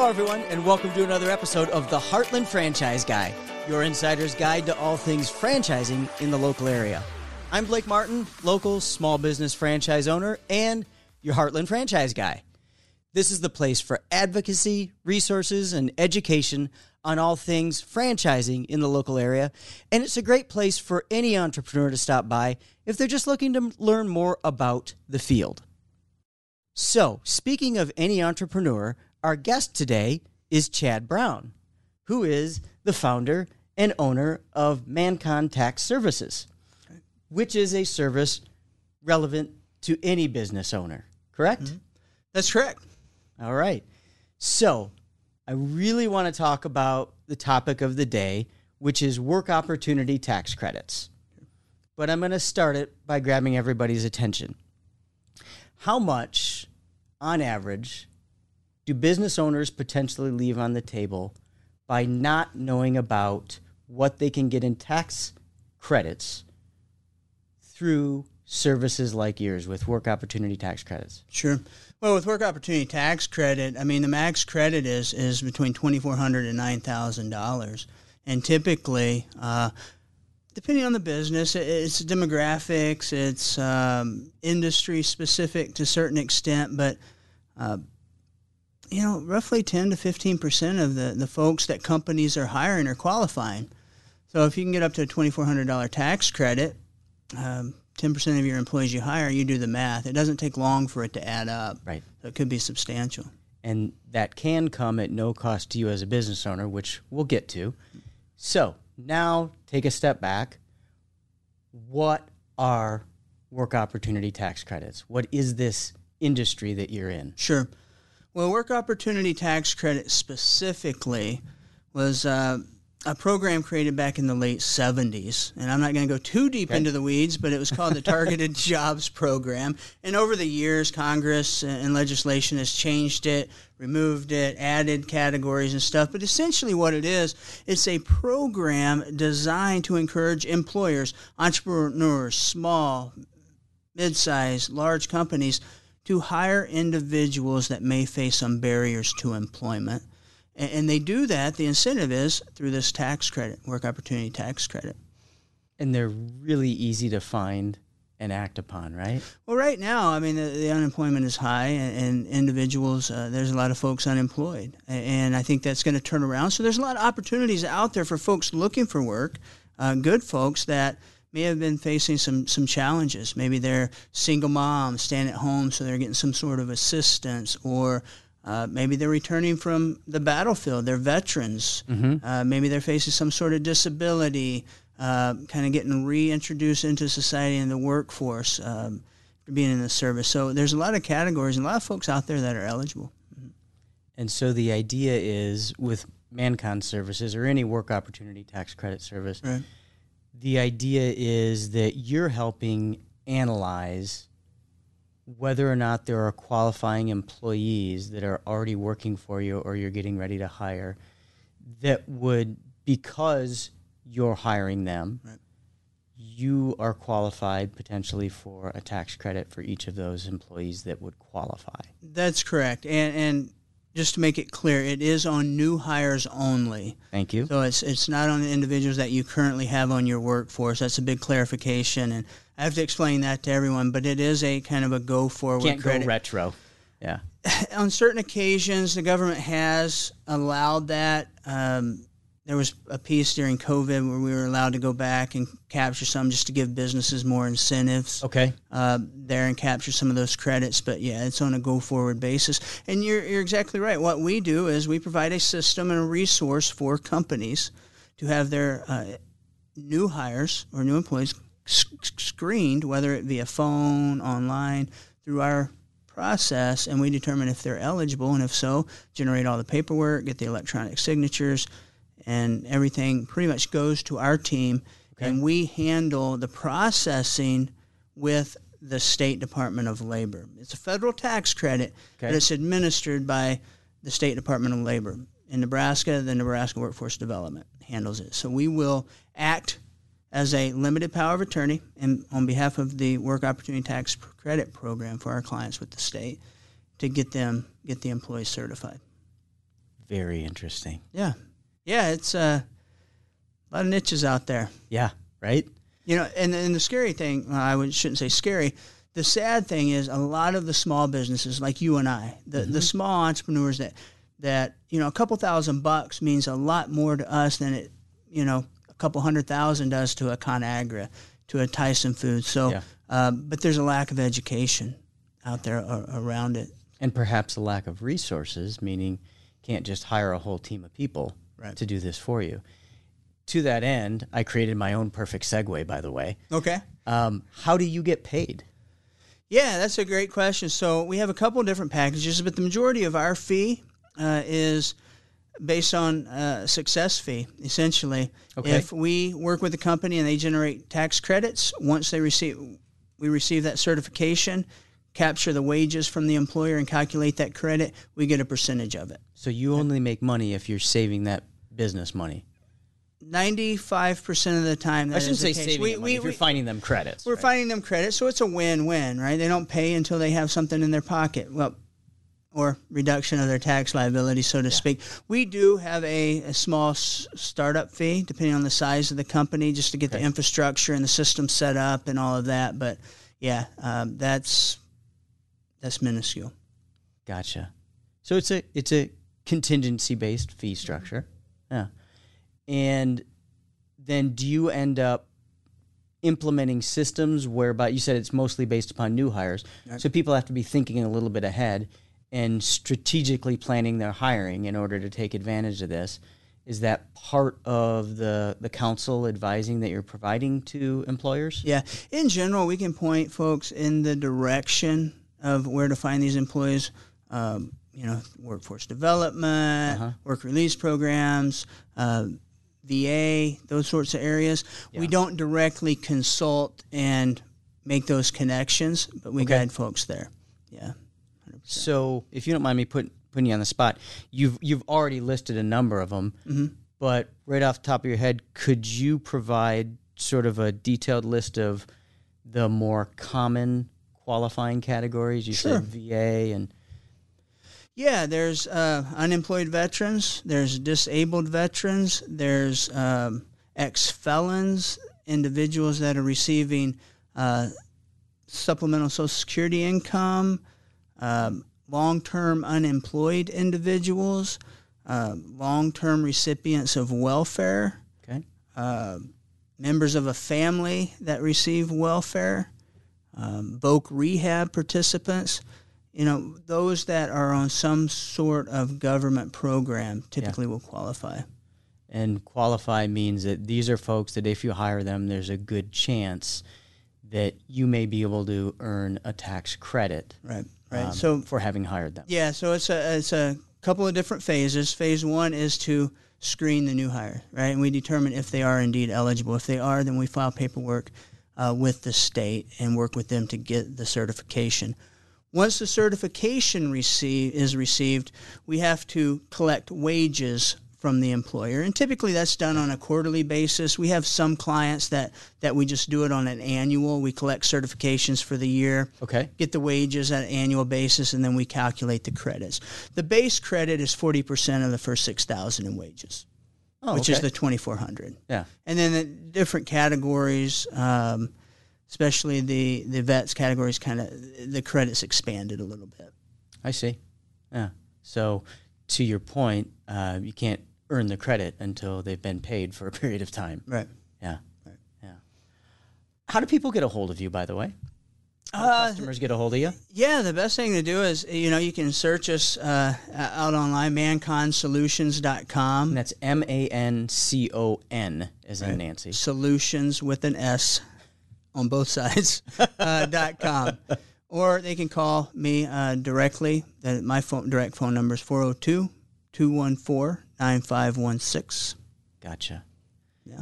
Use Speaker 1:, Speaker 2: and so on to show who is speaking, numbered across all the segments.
Speaker 1: Hello, everyone, and welcome to another episode of the Heartland Franchise Guy, your insider's guide to all things franchising in the local area. I'm Blake Martin, local small business franchise owner and your Heartland Franchise Guy. This is the place for advocacy, resources, and education on all things franchising in the local area, and it's a great place for any entrepreneur to stop by if they're just looking to learn more about the field. So, speaking of any entrepreneur, our guest today is Chad Brown, who is the founder and owner of Mancon Tax Services, which is a service relevant to any business owner, correct?
Speaker 2: Mm-hmm. That's correct.
Speaker 1: All right. So, I really want to talk about the topic of the day, which is work opportunity tax credits. But I'm going to start it by grabbing everybody's attention. How much, on average, do business owners potentially leave on the table by not knowing about what they can get in tax credits through services like yours with work opportunity tax credits?
Speaker 2: Sure. Well, with work opportunity tax credit, I mean the max credit is is between twenty four hundred and nine thousand dollars, and typically, uh, depending on the business, it's demographics, it's um, industry specific to a certain extent, but uh, you know, roughly ten to fifteen percent of the the folks that companies are hiring are qualifying. So if you can get up to a twenty four hundred dollar tax credit. Um, 10% of your employees you hire, you do the math. It doesn't take long for it to add up.
Speaker 1: Right.
Speaker 2: So it could be substantial.
Speaker 1: And that can come at no cost to you as a business owner, which we'll get to. So now take a step back. What are work opportunity tax credits? What is this industry that you're in?
Speaker 2: Sure. Well, work opportunity tax credit specifically was uh, a program created back in the late 70s. And I'm not going to go too deep okay. into the weeds, but it was called the Targeted Jobs Program. And over the years, Congress and legislation has changed it, removed it, added categories and stuff. But essentially, what it is, it's a program designed to encourage employers, entrepreneurs, small, mid sized, large companies to hire individuals that may face some barriers to employment and they do that. The incentive is through this tax credit, work opportunity tax credit.
Speaker 1: And they're really easy to find and act upon, right?
Speaker 2: Well, right now, I mean, the, the unemployment is high, and, and individuals, uh, there's a lot of folks unemployed. And I think that's going to turn around. So there's a lot of opportunities out there for folks looking for work, uh, good folks that may have been facing some some challenges. Maybe they're single moms, staying at home, so they're getting some sort of assistance, or uh, maybe they're returning from the battlefield. They're veterans. Mm-hmm. Uh, maybe they're facing some sort of disability, uh, kind of getting reintroduced into society and the workforce, um, being in the service. So there's a lot of categories and a lot of folks out there that are eligible. Mm-hmm.
Speaker 1: And so the idea is with Mancon services or any work opportunity tax credit service, right. The idea is that you're helping analyze whether or not there are qualifying employees that are already working for you or you're getting ready to hire that would because you're hiring them right. you are qualified potentially for a tax credit for each of those employees that would qualify
Speaker 2: that's correct and and just to make it clear, it is on new hires only.
Speaker 1: Thank you.
Speaker 2: So it's it's not on the individuals that you currently have on your workforce. That's a big clarification, and I have to explain that to everyone. But it is a kind of a go forward.
Speaker 1: Can't
Speaker 2: credit.
Speaker 1: go retro. Yeah.
Speaker 2: on certain occasions, the government has allowed that. Um, there was a piece during COVID where we were allowed to go back and capture some just to give businesses more incentives.
Speaker 1: Okay.
Speaker 2: Uh, there and capture some of those credits, but yeah, it's on a go forward basis. And you're you're exactly right. What we do is we provide a system and a resource for companies to have their uh, new hires or new employees screened, whether it be a phone, online, through our process, and we determine if they're eligible, and if so, generate all the paperwork, get the electronic signatures and everything pretty much goes to our team, okay. and we handle the processing with the State Department of Labor. It's a federal tax credit, okay. but it's administered by the State Department of Labor. In Nebraska, the Nebraska Workforce Development handles it. So we will act as a limited power of attorney and on behalf of the Work Opportunity Tax Credit Program for our clients with the state to get them get the employees certified.
Speaker 1: very interesting.
Speaker 2: Yeah, yeah, it's uh, a lot of niches out there.
Speaker 1: Yeah, right.
Speaker 2: You know, and and the scary thing, well, I shouldn't say scary. The sad thing is, a lot of the small businesses, like you and I, the the small entrepreneurs that that you know, a couple thousand bucks means a lot more to us than it, you know, a couple hundred thousand does to a ConAgra, to a Tyson Foods. So,
Speaker 1: Yeah.
Speaker 2: um, but there's a lack of education out there a- around it.
Speaker 1: and perhaps a lack of resources, meaning can't just hire a whole team of people
Speaker 2: Right.
Speaker 1: to do this for you. To that end, I created my own perfect segue, by the way.
Speaker 2: Okay.
Speaker 1: Um, how do you get paid?
Speaker 2: Yeah, that's a great question. So we have a couple different packages, but the majority of our fee uh, is based on uh, success fee, essentially.
Speaker 1: Okay.
Speaker 2: If we work with a company and they generate tax credits, once they receive, we receive that certification, capture the wages from the employer and calculate that credit, we get a percentage of it.
Speaker 1: So you only make money if you're saving that business money.
Speaker 2: Ninety-five percent of the time, that
Speaker 1: I shouldn't say
Speaker 2: case.
Speaker 1: saving
Speaker 2: We-
Speaker 1: money
Speaker 2: we-
Speaker 1: if you're
Speaker 2: we-
Speaker 1: finding them credits.
Speaker 2: We're
Speaker 1: right?
Speaker 2: finding them credits, so it's a win-win, right? They don't pay until they have something in their pocket. Well, or reduction of their tax liability, so to speak. We do have a, a small s- startup fee, depending on the size of the company, just to get the infrastructure and the system set up and all of that. But yeah, um, that's that's minuscule.
Speaker 1: Gotcha. So it's a it's a contingency based fee mm-hmm. structure. Yeah. And then do you end up implementing systems whereby you said it's mostly based upon new hires. So people have to be thinking a little bit ahead and strategically planning their hiring in order to take advantage of this. Is that part of the the counsel advising that you're providing to employers?
Speaker 2: Yeah, in general, we can point folks in the direction of where to find these employees. Um, you know, workforce development, work release programs, uh, VA, those sorts of areas. We don't directly consult and make those connections, but we
Speaker 1: Okay.
Speaker 2: guide folks there. Yeah.
Speaker 1: So, if you don't mind me put, putting you on the spot, you've you've already listed a number of them,
Speaker 2: Mm-hmm.
Speaker 1: but right off the top of your head, could you provide sort of a detailed list of the more common qualifying categories? You
Speaker 2: Sure.
Speaker 1: said VA and
Speaker 2: Yeah, there's uh, unemployed veterans, there's disabled veterans, there's um, ex felons, individuals that are receiving uh, supplemental Social Security income, um, long term unemployed individuals, uh, long term recipients of welfare,
Speaker 1: okay,
Speaker 2: members of a family that receive welfare, um, rehab participants. You know, those that are on some sort of government program typically will qualify.
Speaker 1: and qualify means that these are folks that if you hire them, there's a good chance that you may be able to earn a tax credit,
Speaker 2: Right. Right.
Speaker 1: um,
Speaker 2: so
Speaker 1: for having hired them.
Speaker 2: yeah, so it's a it's a couple of different phases. Phase one is to screen the new hire, right? And we determine if they are indeed eligible. If they are, then we file paperwork uh, with the state and work with them to get the certification. Once the certification receive, is received, we have to collect wages from the employer, and typically that's done on a quarterly basis. We have some clients that that we just do it on an annual. We collect certifications for the year
Speaker 1: Okay.
Speaker 2: get the wages on an annual basis, and then we calculate the credits. The base credit is forty percent of the first six thousand in wages,
Speaker 1: Oh,
Speaker 2: which is the twenty four hundred.
Speaker 1: yeah.
Speaker 2: And then the different categories, um, especially the the vets categories, kind of the credits expanded a little bit.
Speaker 1: I see. Yeah. So, to your point, uh, you can't earn the credit until they've been paid for a period of time.
Speaker 2: Right.
Speaker 1: Yeah. Yeah. How do people get a hold of you, by the way?
Speaker 2: Uh,
Speaker 1: customers get a hold of you?
Speaker 2: Yeah, the best thing to do is you know you can search us uh, out online, manconsolutions.com.
Speaker 1: And that's M A N C O N, as in Nancy.
Speaker 2: solutions with an S on both sides uh, dot com. Or they can call me uh, directly. That my phone direct phone number is 402 214 9516.
Speaker 1: Gotcha.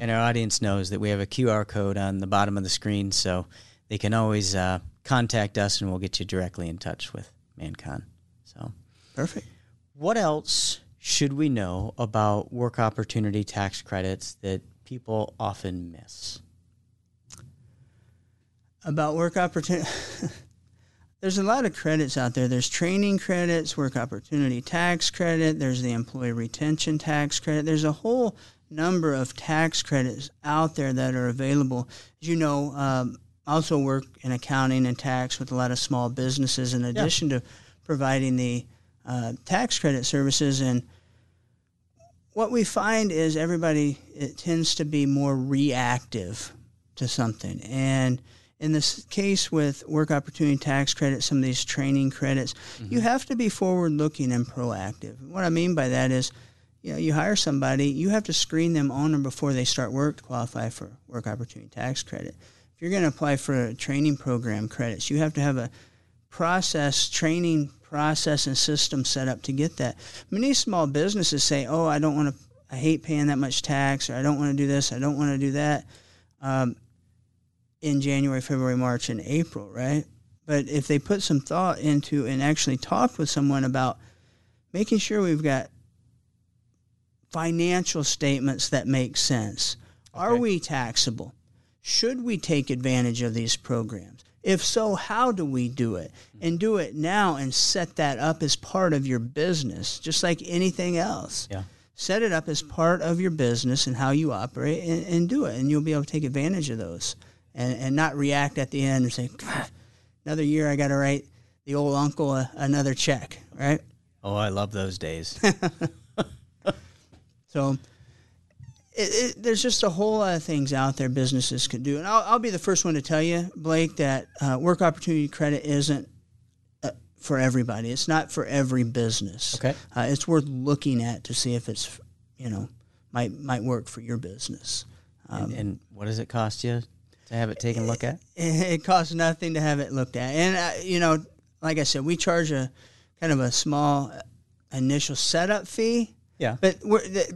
Speaker 1: And our audience knows that we have a QR code on the bottom of the screen, so they can always uh, contact us and we'll get you directly in touch with Mancon. So,
Speaker 2: Perfect.
Speaker 1: what else should we know about work opportunity tax credits that people often miss?
Speaker 2: About work opportunity. there's a lot of credits out there. There's training credits, work opportunity tax credit, there's the employee retention tax credit. There's a whole number of tax credits out there that are available. As you know, um, I also work in accounting and tax with a lot of small businesses in addition yeah. to providing the uh, tax credit services. And what we find is everybody it tends to be more reactive to something. And in this case with work opportunity tax credit, some of these training credits, mm-hmm. you have to be forward looking and proactive. What I mean by that is, you know, you hire somebody, you have to screen them on or before they start work to qualify for work opportunity tax credit. If you're going to apply for a training program credits, you have to have a process, training process and system set up to get that. Many small businesses say, "Oh, I don't want to. I hate paying that much tax, or I don't want to do this. I don't want to do that." Um, in January, February, March, and April, right? But if they put some thought into and actually talk with someone about making sure we've got financial statements that make sense. Okay. Are we taxable? Should we take advantage of these programs? If so, how do we do it? Hmm. And do it now and set that up as part of your business, just like anything else.
Speaker 1: Yeah.
Speaker 2: Set it up as part of your business and how you operate and, and do it. And you'll be able to take advantage of those and, and not react at the end and say, another year I got to write the old uncle a, another check, right?
Speaker 1: Oh, I love those days.
Speaker 2: so it, it, there's just a whole lot of things out there businesses can do. And I'll, I'll be the first one to tell you, Blake, that uh, work opportunity credit isn't uh, for everybody. It's not for every business.
Speaker 1: Okay.
Speaker 2: Uh, it's worth looking at to see if it's, you know, might might work for your business.
Speaker 1: Um, and, and what does it cost you to have it taken a look at?
Speaker 2: It, it costs nothing to have it looked at, and uh, you know, like I said, we charge a kind of a small initial setup fee.
Speaker 1: Yeah,
Speaker 2: but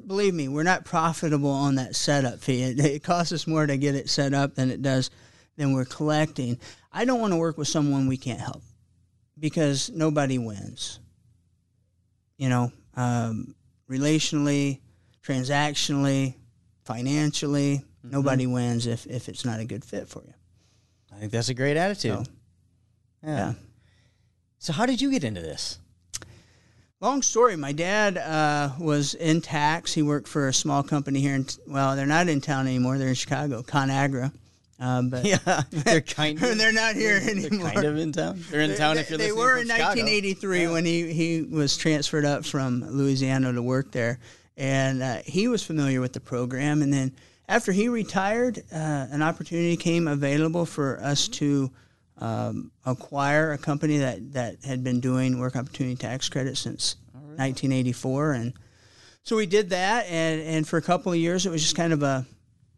Speaker 2: believe me, we're not profitable on that setup fee. It, it costs us more to get it set up than it does than we're collecting. I don't want to work with someone we can't help because nobody wins. You know, um, relationally, transactionally, financially, Mm-hmm. Nobody wins if, if it's not a good fit for you.
Speaker 1: I think that's a great attitude. So, yeah. yeah. So, how did you get into this?
Speaker 2: Long story. My dad uh, was in tax. He worked for a small company here in, well, they're not in town anymore. They're in Chicago, ConAgra.
Speaker 1: Um, but yeah, they're kind
Speaker 2: of they're not here anymore.
Speaker 1: They're kind of in town. They're in town
Speaker 2: they,
Speaker 1: if you're
Speaker 2: they
Speaker 1: listening.
Speaker 2: They were in
Speaker 1: Chicago.
Speaker 2: 1983 yeah. when he he was transferred up from Louisiana to work there, and uh, he was familiar with the program. And then after he retired, uh, an opportunity came available for us to um, acquire a company that, that had been doing work opportunity tax credit since right. 1984, and so we did that. And, and for a couple of years, it was just kind of a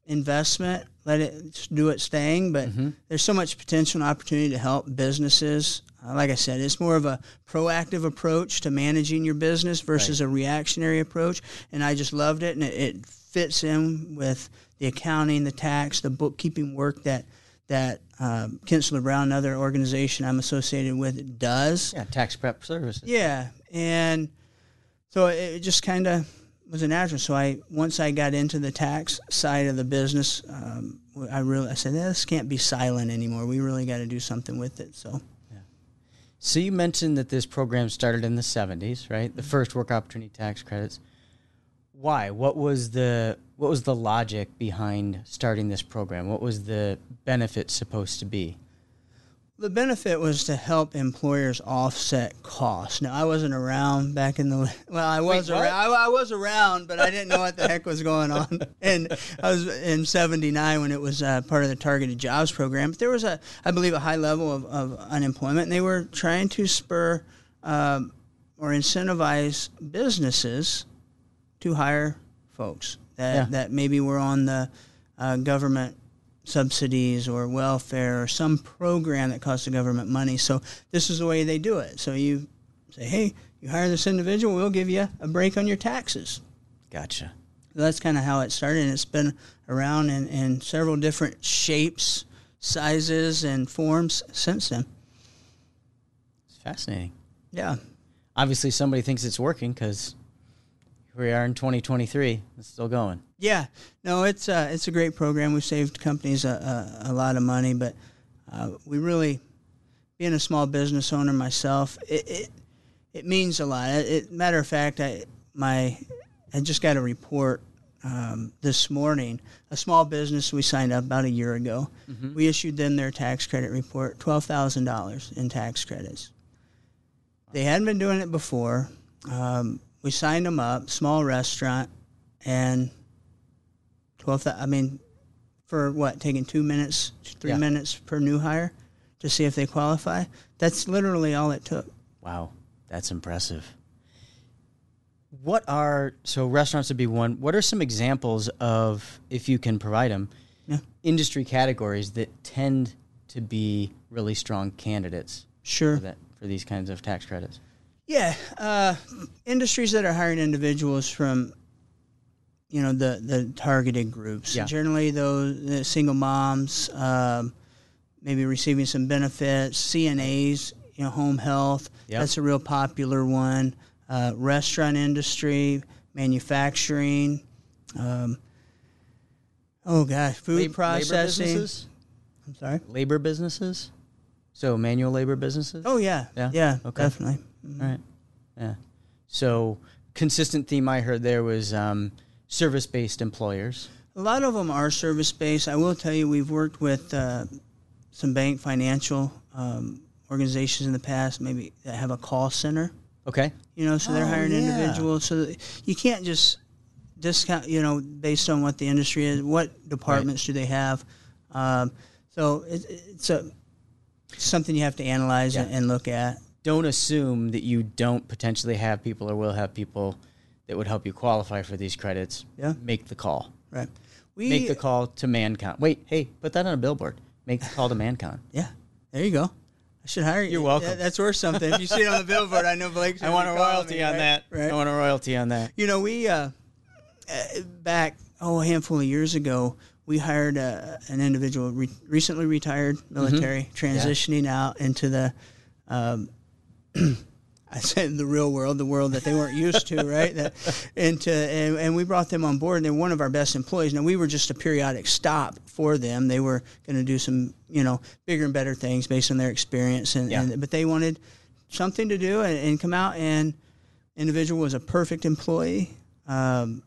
Speaker 2: investment, let it do its thing. But mm-hmm. there's so much potential and opportunity to help businesses. Uh, like I said, it's more of a proactive approach to managing your business versus right. a reactionary approach. And I just loved it, and it, it fits in with the accounting, the tax, the bookkeeping work that that um, Kinstler Brown, another organization I'm associated with, does.
Speaker 1: Yeah, tax prep services.
Speaker 2: Yeah, and so it just kind of was a natural. So I once I got into the tax side of the business, um, I really I said this can't be silent anymore. We really got to do something with it. So.
Speaker 1: Yeah. So you mentioned that this program started in the 70s, right? The first work opportunity tax credits why? What was the what was the logic behind starting this program? What was the benefit supposed to be?
Speaker 2: The benefit was to help employers offset costs. Now, I wasn't around back in the well, I was Wait, around. I, I, was around, but I didn't know what the heck was going on. And I was in '79 when it was uh, part of the targeted jobs program. But there was a, I believe, a high level of, of unemployment, and they were trying to spur um, or incentivize businesses to hire folks that, yeah. that maybe were on the uh, government subsidies or welfare or some program that costs the government money. So this is the way they do it. So you say, hey, you hire this individual, we'll give you a break on your taxes.
Speaker 1: Gotcha.
Speaker 2: So that's kind of how it started, and it's been around in, in several different shapes, sizes, and forms since then.
Speaker 1: It's fascinating.
Speaker 2: Yeah.
Speaker 1: Obviously, somebody thinks it's working because here we are in 2023. It's still going.
Speaker 2: Yeah, no, it's uh, it's a great program. We've saved companies a, a, a lot of money, but uh, we really being a small business owner myself, it it, it means a lot. It, it, matter of fact, I my I just got a report um, this morning. A small business we signed up about a year ago. Mm-hmm. We issued them their tax credit report, twelve thousand dollars in tax credits. They hadn't been doing it before. Um, we signed them up, small restaurant, and twelve. I mean, for what? Taking two minutes, three yeah. minutes per new hire to see if they qualify. That's literally all it took.
Speaker 1: Wow, that's impressive. What are so restaurants would be one? What are some examples of, if you can provide them, yeah. industry categories that tend to be really strong candidates?
Speaker 2: Sure.
Speaker 1: For, that, for these kinds of tax credits.
Speaker 2: Yeah, uh, industries that are hiring individuals from, you know, the the targeted groups. Yeah. Generally, those single moms, um, maybe receiving some benefits, CNAs, you know, home health. Yep. That's a real popular one. Uh, restaurant industry, manufacturing. Um, oh gosh, food labor, processing.
Speaker 1: Labor businesses?
Speaker 2: I'm sorry.
Speaker 1: Labor businesses. So manual labor businesses.
Speaker 2: Oh yeah, yeah, yeah, okay. definitely.
Speaker 1: Mm-hmm. All right, yeah. So consistent theme I heard there was um, service-based employers.
Speaker 2: A lot of them are service-based. I will tell you, we've worked with uh, some bank financial um, organizations in the past, maybe that have a call center.
Speaker 1: Okay.
Speaker 2: You know, so they're oh, hiring yeah. individuals. So you can't just discount, you know, based on what the industry is. What departments right. do they have? Um, so it, it's a something you have to analyze yeah. and, and look at.
Speaker 1: Don't assume that you don't potentially have people or will have people that would help you qualify for these credits.
Speaker 2: Yeah.
Speaker 1: Make the call.
Speaker 2: Right.
Speaker 1: We make the call to ManCon. Wait, hey, put that on a billboard. Make the call to ManCon.
Speaker 2: Yeah, there you go. I should hire you.
Speaker 1: You're welcome. Yeah,
Speaker 2: that's worth something. If you see it on the billboard, I know Blake's.
Speaker 1: I want a royalty
Speaker 2: me,
Speaker 1: on
Speaker 2: right?
Speaker 1: that. Right. I want a royalty on that.
Speaker 2: You know, we uh, back oh a handful of years ago, we hired uh, an individual re- recently retired military, mm-hmm. transitioning yeah. out into the. Um, I said the real world, the world that they weren't used to, right? That, into and, and we brought them on board, and they're one of our best employees. Now we were just a periodic stop for them. They were going to do some, you know, bigger and better things based on their experience, and, yeah. and but they wanted something to do and, and, come out. And individual was a perfect employee, um,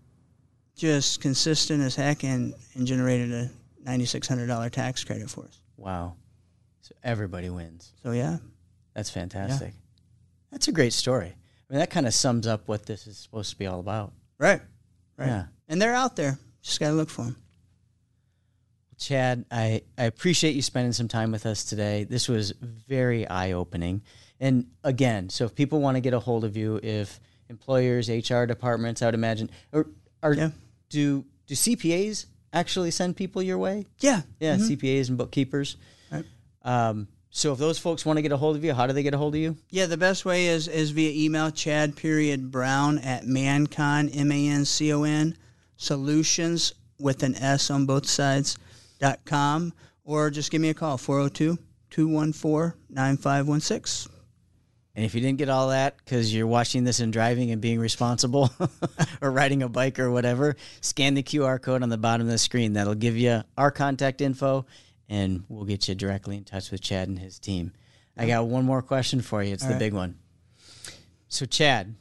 Speaker 2: just consistent as heck, and and generated a ninety six hundred dollar tax credit for us.
Speaker 1: Wow! So everybody wins.
Speaker 2: So yeah,
Speaker 1: that's fantastic. Yeah. That's a great story. I mean, that kind of sums up what this is supposed to be all about.
Speaker 2: Right. Right. Yeah. And they're out there. Just got to look for them.
Speaker 1: Chad, I, I appreciate you spending some time with us today. This was very eye opening. And again, so if people want to get a hold of you, if employers, HR departments, I would imagine, or are yeah. do do CPAs actually send people your way?
Speaker 2: Yeah,
Speaker 1: yeah, mm-hmm. CPAs and bookkeepers. Right. Um, so if those folks want to get a hold of you, how do they get a hold of you?
Speaker 2: Yeah, the best way is is via email, Chad period Brown at Mancon M A N C O N solutions with an S on both sides dot com, or just give me a call 402 214 9516.
Speaker 1: And if you didn't get all that because you're watching this and driving and being responsible or riding a bike or whatever, scan the QR code on the bottom of the screen. That'll give you our contact info and we'll get you directly in touch with Chad and his team. I got one more question for you. It's all the right. big one. So, Chad,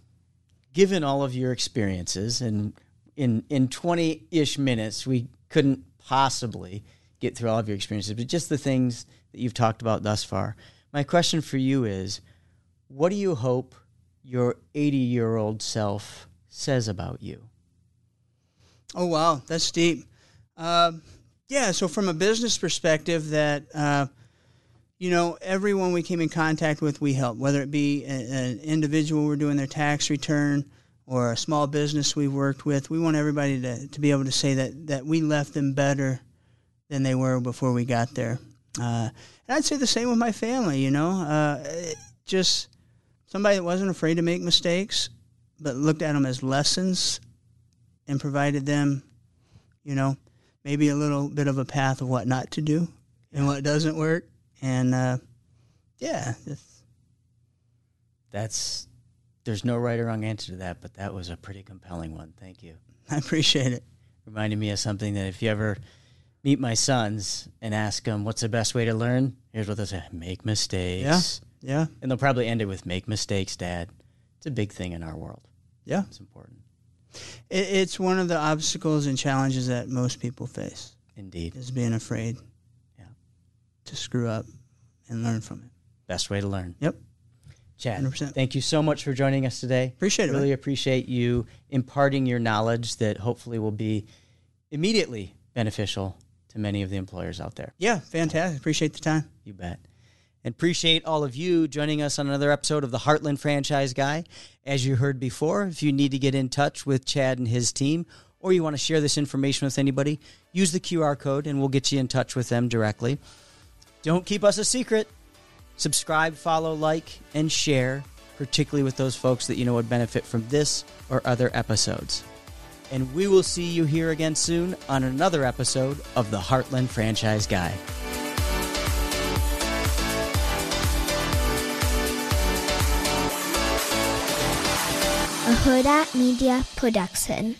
Speaker 1: given all of your experiences, and in in twenty ish minutes, we couldn't possibly get through all of your experiences, but just the things that you've talked about thus far. My question for you is, what do you hope your eighty year old self says about you?
Speaker 2: Oh wow, that's deep. Um, yeah, so from a business perspective, that uh, you know, everyone we came in contact with, we help. Whether it be a, an individual we're doing their tax return or a small business we've worked with, we want everybody to, to be able to say that that we left them better than they were before we got there. Uh, and I'd say the same with my family. You know, uh, just somebody that wasn't afraid to make mistakes, but looked at them as lessons and provided them, you know, maybe a little bit of a path of what not to do and what doesn't work. And uh, yeah,
Speaker 1: that's there's no right or wrong answer to that, but that was a pretty compelling one. Thank you.
Speaker 2: I appreciate it.
Speaker 1: Reminded me of something that if you ever meet my sons and ask them what's the best way to learn, here's what they'll say: make mistakes.
Speaker 2: Yeah. Yeah.
Speaker 1: And they'll probably end it with "make mistakes, Dad." It's a big thing in our world.
Speaker 2: Yeah.
Speaker 1: It's important,
Speaker 2: It, it's one of the obstacles and challenges that most people face
Speaker 1: indeed.
Speaker 2: is being afraid
Speaker 1: Yeah.
Speaker 2: to screw up and learn from it.
Speaker 1: Best way to learn.
Speaker 2: Yep.
Speaker 1: Chad,
Speaker 2: 100%.
Speaker 1: thank you so much for joining us today.
Speaker 2: Appreciate it. man.
Speaker 1: Really appreciate you imparting your knowledge that hopefully will be immediately beneficial to many of the employers out there.
Speaker 2: Yeah, fantastic. Appreciate the time.
Speaker 1: You bet. And appreciate all of you joining us on another episode of the Heartland Franchise Guy. As you heard before, if you need to get in touch with Chad and his team, or you want to share this information with anybody, use the QR code and we'll get you in touch with them directly. Don't keep us a secret. Subscribe, follow, like, and share, particularly with those folks that you know would benefit from this or other episodes. And we will see you here again soon on another episode of the Heartland Franchise Guy.
Speaker 3: Hurrdat Media Production.